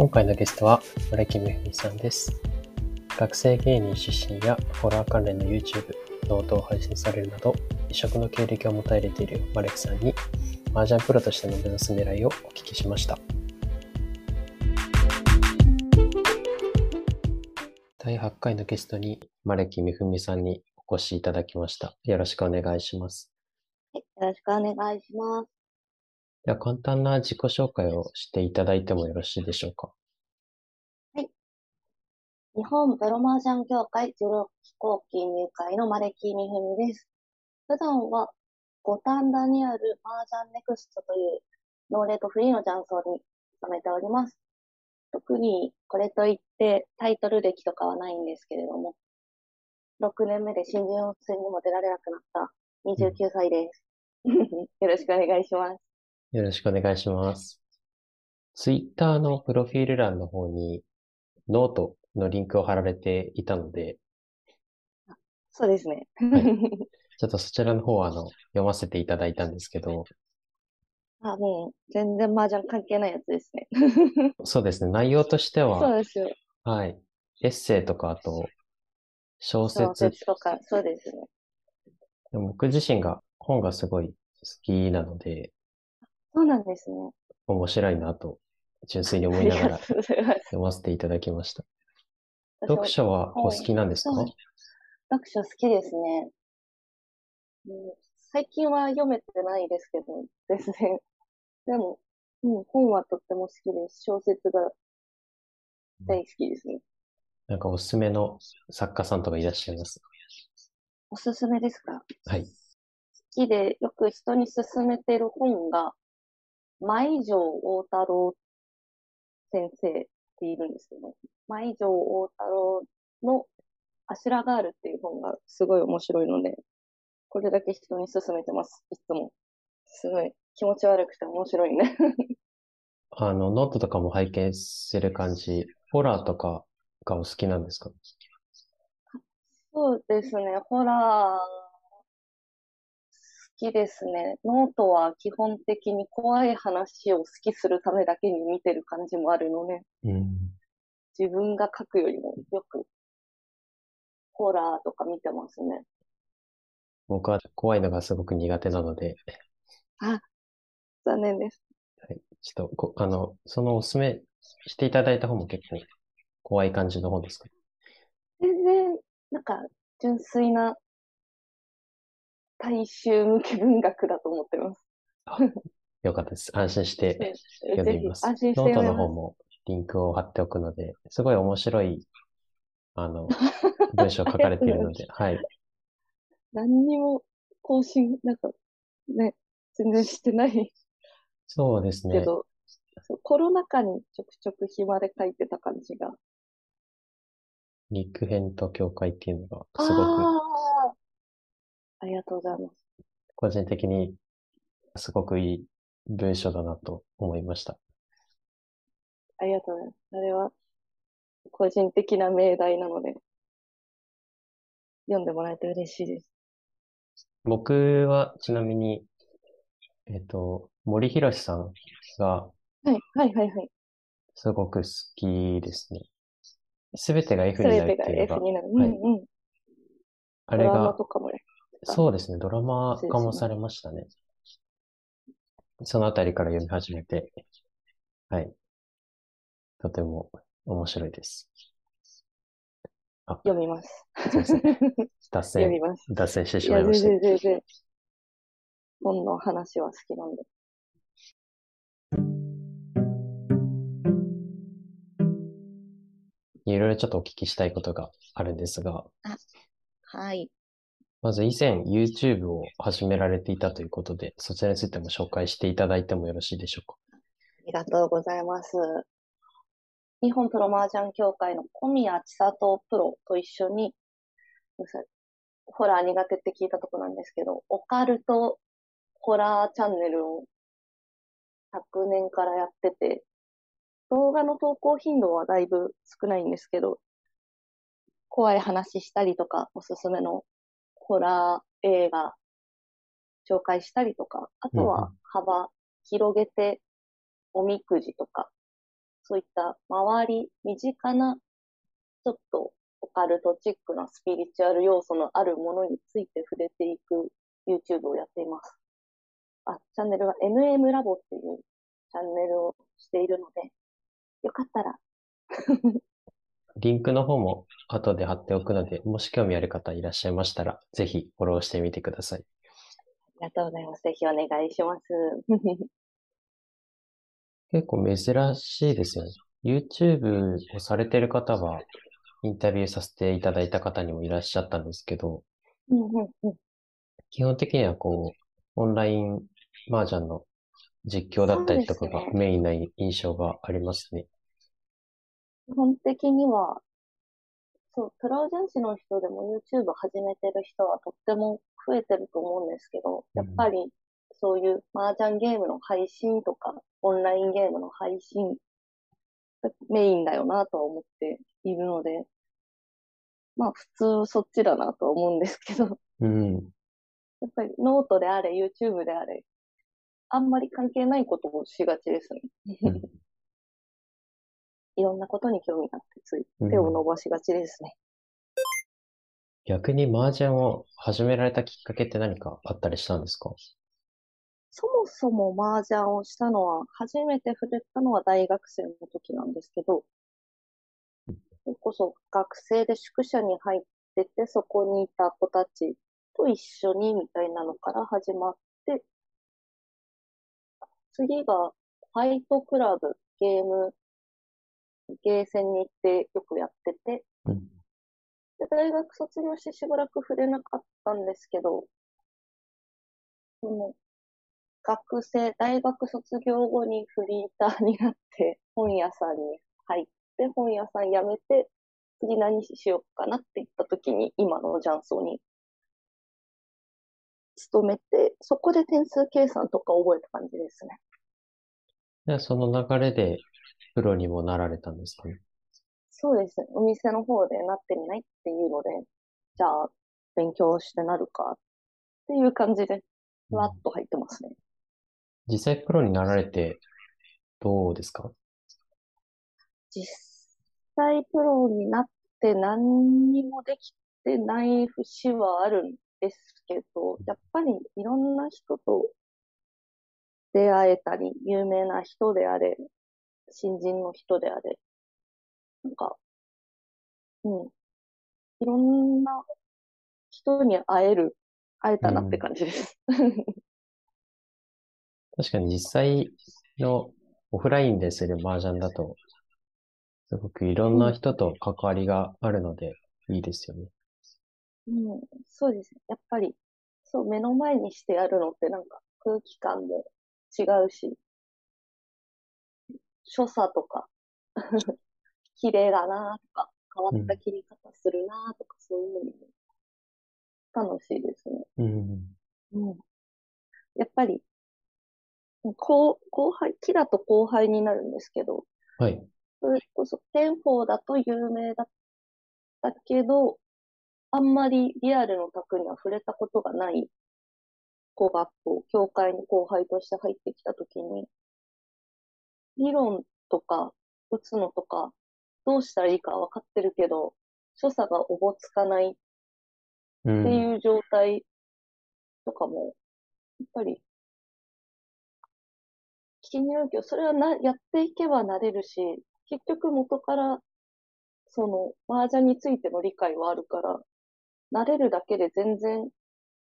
今回のゲストは稀木深文さんです。学生芸人出身やホラー関連の YouTube、 note を配信されるなど、異色の経歴を持たれている稀木さんに、麻雀プロとしての目指す狙いをお聞きしました。第8回のゲストに、マレキめふみさんにお越しいただきました。よろしくお願いします。よろしくお願いします。では、簡単な自己紹介をしていただいてもよろしいでしょうか？日本プロマージャン協会16期後期入会のマレキミフミです。普段は五反田にあるマージャンネクストというノーレートフリーの雀荘に勤めております。特にこれといってタイトル歴とかはないんですけれども、6年目で新人王戦にも出られなくなった29歳です。よろしくお願いします。よろしくお願いします。ツイッターのプロフィール欄の方にノートのリンクを貼られていたので、そうですね。ちょっとそちらの方はあの読ませていただいたんですけど、あ、もう全然麻雀関係ないやつですね。そうですね、内容としてそうは、ですよ。はい、エッセイとかあと小小説、説とか、そうですね。でも僕自身が本がすごい好きなので、そうなんですね。面白いなと純粋に思いながら。読ませていただきました。私読書はお好きなんですか？そう読書好きですね。うん最近は読めてないですけど、全然。でも、うん、本はとっても好きです。小説が大好きですね。なんかおすすめの作家さんとかいらっしゃいます？おすすめですか？はい。好きでよく人に勧めてる本が、舞城大太郎先生っているんですけど、舞城大太郎のアシュラガールっていう本がすごい面白いので、これだけ人に勧めてます。いつも。すごい気持ち悪くて面白いね。あの、ノートとかも拝見する感じ、ホラーとかがお好きなんですか？そうですね。ホラー、好きですね。ノートは基本的に怖い話を好きするためだけに見てる感じもあるので、うん。自分が書くよりもよく、ホラーとか見てますね。僕は怖いのがすごく苦手なので、あ、残念です。はい、ちょっとこ、あの、そのおすすめしていただいた本も結構怖い感じの本ですか？全然、なんか、純粋な、大衆向け文学だと思ってます。よかったです。安心してぜ 読んでみます。ひ安心して note。の方もリンクを貼っておくので、すごい面白い、あの、文章書かれているので、はい。何にも更新、なんか、ね、全然してないそうですね。けど、コロナ禍にちょくちょく暇で書いてた感じが。陸編と境界っていうのがあすごくあ、ありがとうございます。個人的にすごくいい文章だなと思いました。ありがとうございます。あれは、個人的な命題なので、読んでもらえて嬉しいです。僕はちなみに、えっと、森博さんがはい、はい、はい、はい。すごく好きですね。すべてが F すになるべてがっていうの F が、になる。はいうん、うん。あれドラマが、とかもやったそうですね、ドラマ化もされましたね。そのあたりから読み始めて、はい。とても面白いです。あ、読みます。すいません。脱線、読みます。脱線してしまいました。全然、全然。本の話は好きなんで。いろいろちょっとお聞きしたいことがあるんですが、はい。まず以前 YouTube を始められていたということで、そちらについても紹介していただいてもよろしいでしょうか？ありがとうございます。日本プロマージャン協会の小宮千里プロと一緒に、ホラー苦手って聞いたとこなんですけど、オカルトホラーチャンネルを昨年からやってて、動画の投稿頻度はだいぶ少ないんですけど、怖い話したりとか、おすすめのホラー映画紹介したりとか、あとは幅広げておみくじとか、そういった周り、身近な、ちょっとオカルトチックなスピリチュアル要素のあるものについて触れていく YouTube をやっています。あ、チャンネルは MM ラボっていうチャンネルをしているので、よかったらリンクの方も後で貼っておくので、もし興味ある方いらっしゃいましたら、ぜひフォローしてみてください。ありがとうございます。ぜひお願いします。結構珍しいですよね。YouTube をされてる方は、インタビューさせていただいた方にもいらっしゃったんですけど、基本的にはこう、オンライン麻雀の実況だったりとかがメインな印象がありますね。基本的には、そう、プロ雀士の人でも YouTube 始めてる人はとっても増えてると思うんですけど、やっぱりそういう麻雀ゲームの配信とか、オンラインゲームの配信、メインだよなとは思っているので、まあ普通そっちだなとは思うんですけど、うん、やっぱりノートであれ、YouTube であれ、あんまり関係ないことをしがちですね。うんいろんなことに興味があってつい手を伸ばしがちですね。逆に麻雀を始められたきっかけって何かあったりしたんですか？そもそも麻雀をしたのは、初めて触れたのは大学生の時なんですけど、それこそ学生で宿舎に入ってて、そこにいた子たちと一緒にみたいなのから始まって、次がファイトクラブ、ゲームゲーセンに行ってよくやってて、うん、で大学卒業してしばらく触れなかったんですけど、その学生、大学卒業後にフリーターになって 本屋さんに入って本屋さん辞めて次何しようかなって言った時に今の雀荘に勤めて、そこで点数計算とか覚えた感じですね。でその流れでプロにもなられたんですか？ね。そうです。お店の方でなってみないっていうので、じゃあ、勉強してなるかっていう感じで、ふわっと入ってますね。実際プロになられて、どうですか？実際プロになって何にもできてない節はあるんですけど、やっぱりいろんな人と出会えたり、有名な人であれ、新人の人であれ、なんか、うん、いろんな人に会える、会えたなって感じです。うん、確かに実際のオフラインでする麻雀だと、すごくいろんな人と関わりがあるので、いいですよね。うん、そうですね。やっぱり、そう、目の前にしてやるのってなんか空気感も違うし、所作とか 綺麗だなとか、変わった切り方するなとか、そういうのも楽しいですね。うん。うん。やっぱり、後後輩、キラと後輩になるんですけど、はい。それこそ、天保だと有名だったけど、あんまりリアルの卓には触れたことがない子が、こう、教会に後輩として入ってきたときに、理論とか打つのとか、どうしたらいいか分かってるけど、所作がおぼつかないっていう状態とかも、やっぱり気になるけど、それはな、やっていけばなれるし、結局元から、その、麻雀についての理解はあるから、慣れるだけで全然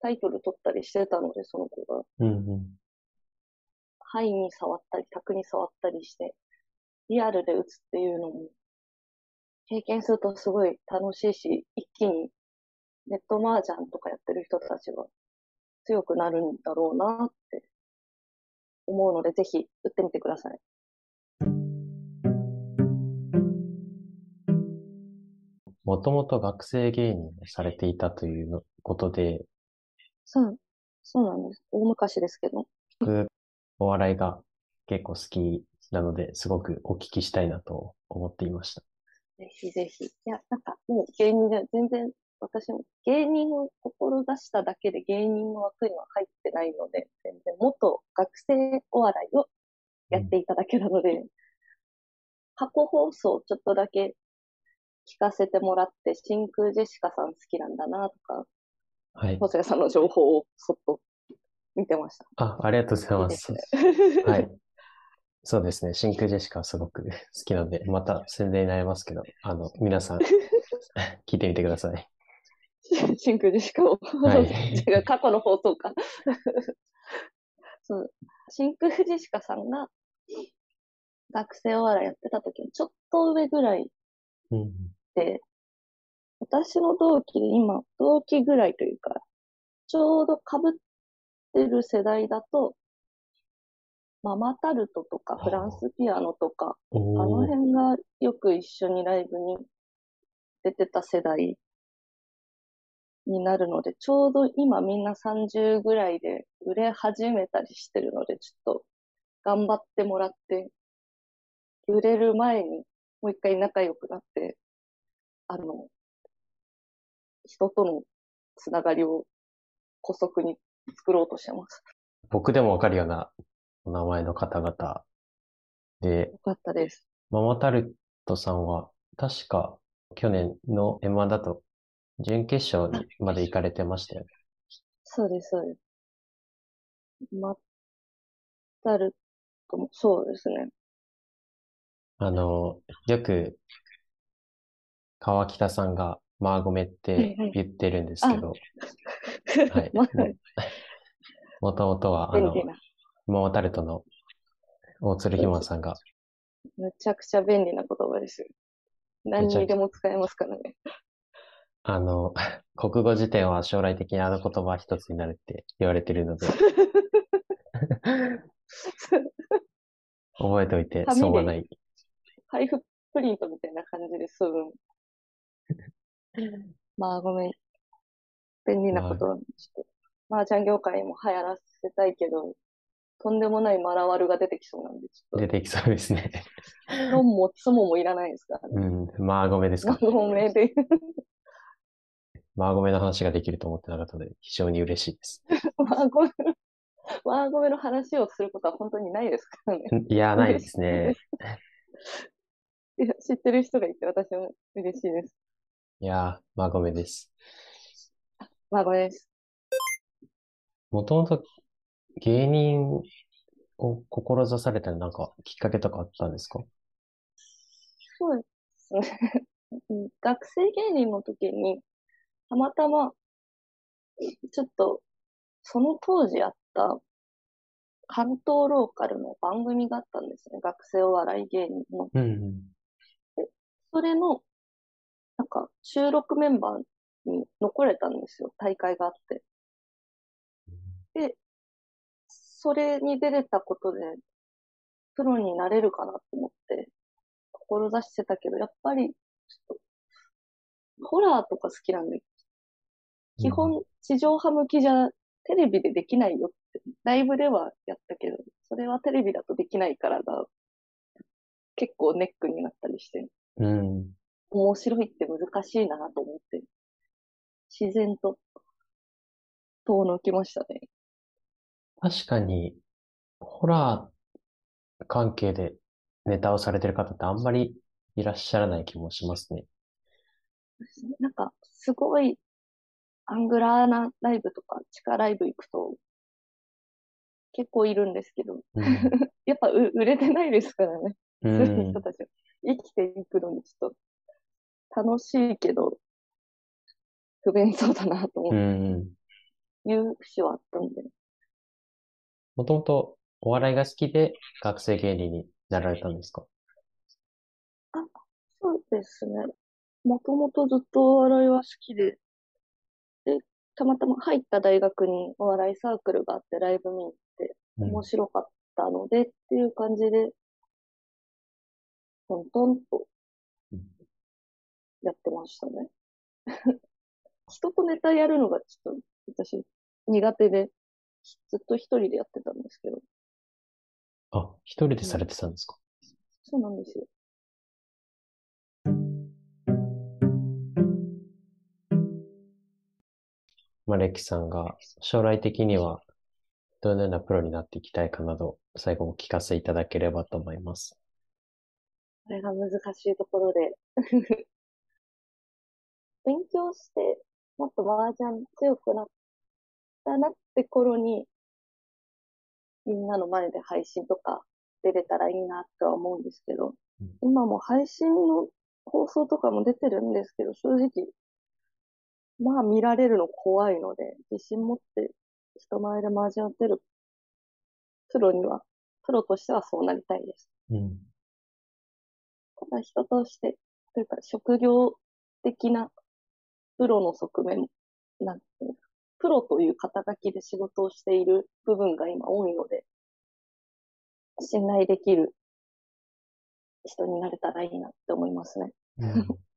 タイトル取ったりしてたので、その子が。うんうん範囲に触ったり、卓に触ったりして、リアルで打つっていうのも、経験するとすごい楽しいし、一気にネット麻雀とかやってる人たちは強くなるんだろうなって思うので、ぜひ打ってみてください。もともと学生芸人をされていたということで、そう、そうなんです。大昔ですけど。お笑いが結構好きなので、すごくお聞きしたいなと思っていました。ぜひぜひ。いや、なんかもう芸人で全然私も芸人を志しただけで芸人の枠には入ってないので、全然元学生お笑いをやっていただけなので、うん、過去放送ちょっとだけ聞かせてもらって、真空ジェシカさん好きなんだなとか、はい。細谷さんの情報をそっと見てました。あ、ありがとうございま。です。はい。そうですね。真空ジェシカはすごく 好きなので、また宣伝になりますけど、あの、皆さん、聞いてみてください。真空ジェシカを。はい過去の放送か。そう。真空ジェシカさんが学生お笑いやってた時のちょっと上ぐらいうん。で、私の同期で今、同期ぐらいというか、ちょうど被ってる世代だと、ママタルトとかフランスピアノとか、あの。辺がよく一緒にライブに出てた世代になるので、ちょうど今みんな30ぐらいで売れ始めたりしてるので、ちょっと頑張ってもらって、売れる前にもう一回仲良くなって、あの、人とのつながりを古速に作ろうとしてます。僕でもわかるようなお名前の方々で、よかったです。ママタルトさんは、確か去年の M1 だと、準決勝にまで行かれてましたよね。そうです、そうです。まったるとも、そうですね。あの、よく、川北さんがマーゴメって言ってるんですけど、はい。まあ、もともとは、あの、便利な、ママタルトの大鶴ひまさんが、めちゃくちゃ便利な言葉ですよ。何にでも使えますからね。あの、国語辞典は将来的にあの言葉一つになるって言われてるので、覚えておいて損はない。配布プリントみたいな感じで済む。まあ、ごめん。便利なことは、ちょっと、麻雀業界も流行らせたいけど、とんでもないマラワルが出てきそうなんで、ちょっ出てきそうですね。と、論もつももいらないですからね。うん、マーゴメですか。ごめんで。マーゴメの話ができると思ってなかったので、非常に嬉しいです。マーゴメ、マーゴメの話をすることは本当にないですからね。いや、ないですね。いや知ってる人がいて私も嬉しいです。いや、マーゴメです。マーゴメです。もともと芸人を志されたなんかきっかけとかあったんですか？そうですね。う ん学生芸人の時に、たまたま、ちょっと、その当時あった関東ローカルの番組があったんですね。学生お笑い芸人の。うん。それの、なんか、収録メンバーに残れたんですよ。大会があって。で、それに出れたことで、プロになれるかなと思って、志してたけど、やっぱり、ちょっと、ホラーとか好きなんで、基本、地上波向きじゃ、テレビでできないよって、ライブではやったけど、それはテレビだとできないからが、結構ネックになったりして、うん。面白いって難しいなと思って、自然と遠のきましたね。確かに、ホラー関係でネタをされてる方ってあんまりいらっしゃらない気もしますね。なんか、すごい、アングラーなライブとか、地下ライブ行くと、結構いるんですけど、うん。やっぱう売れてないですからね。う そういう人ん。たちは。生きていくのにちょっと、楽しいけど、不便そうだなとう思って、ん。いう節はあったんで。もともとお笑いが好きで学生芸人になられたんですか？そうですね。もともとずっとお笑いは好きで、で、たまたま入った大学にお笑いサークルがあってライブ見に行って、うん面白かったのでっていう感じで、トントンとうんやってましたね。人とネタやるのがちょっと私苦手で、ずっと一人でやってたんですけど、あ、一人でされてたんですか？そうなんですよ。マレキさんが将来的にはどのようなプロになっていきたいかなど、最後お聞かせいただければと思います。これが難しいところで。勉強して、もっと麻雀強くなったなって頃に、みんなの前で配信とか出れたらいいなとは思うんですけど、うん今も配信の放送とかも出てるんですけど、正直、まあ見られるの怖いので、自信持って人前で麻雀打てるプロには、プロとしてはそうなりたいです。うん。ただ人として、というか職業的なプロの側面、なんていうか、プロという肩書きで仕事をしている部分が今多いので、信頼できる人になれたらいいなって思いますね。うん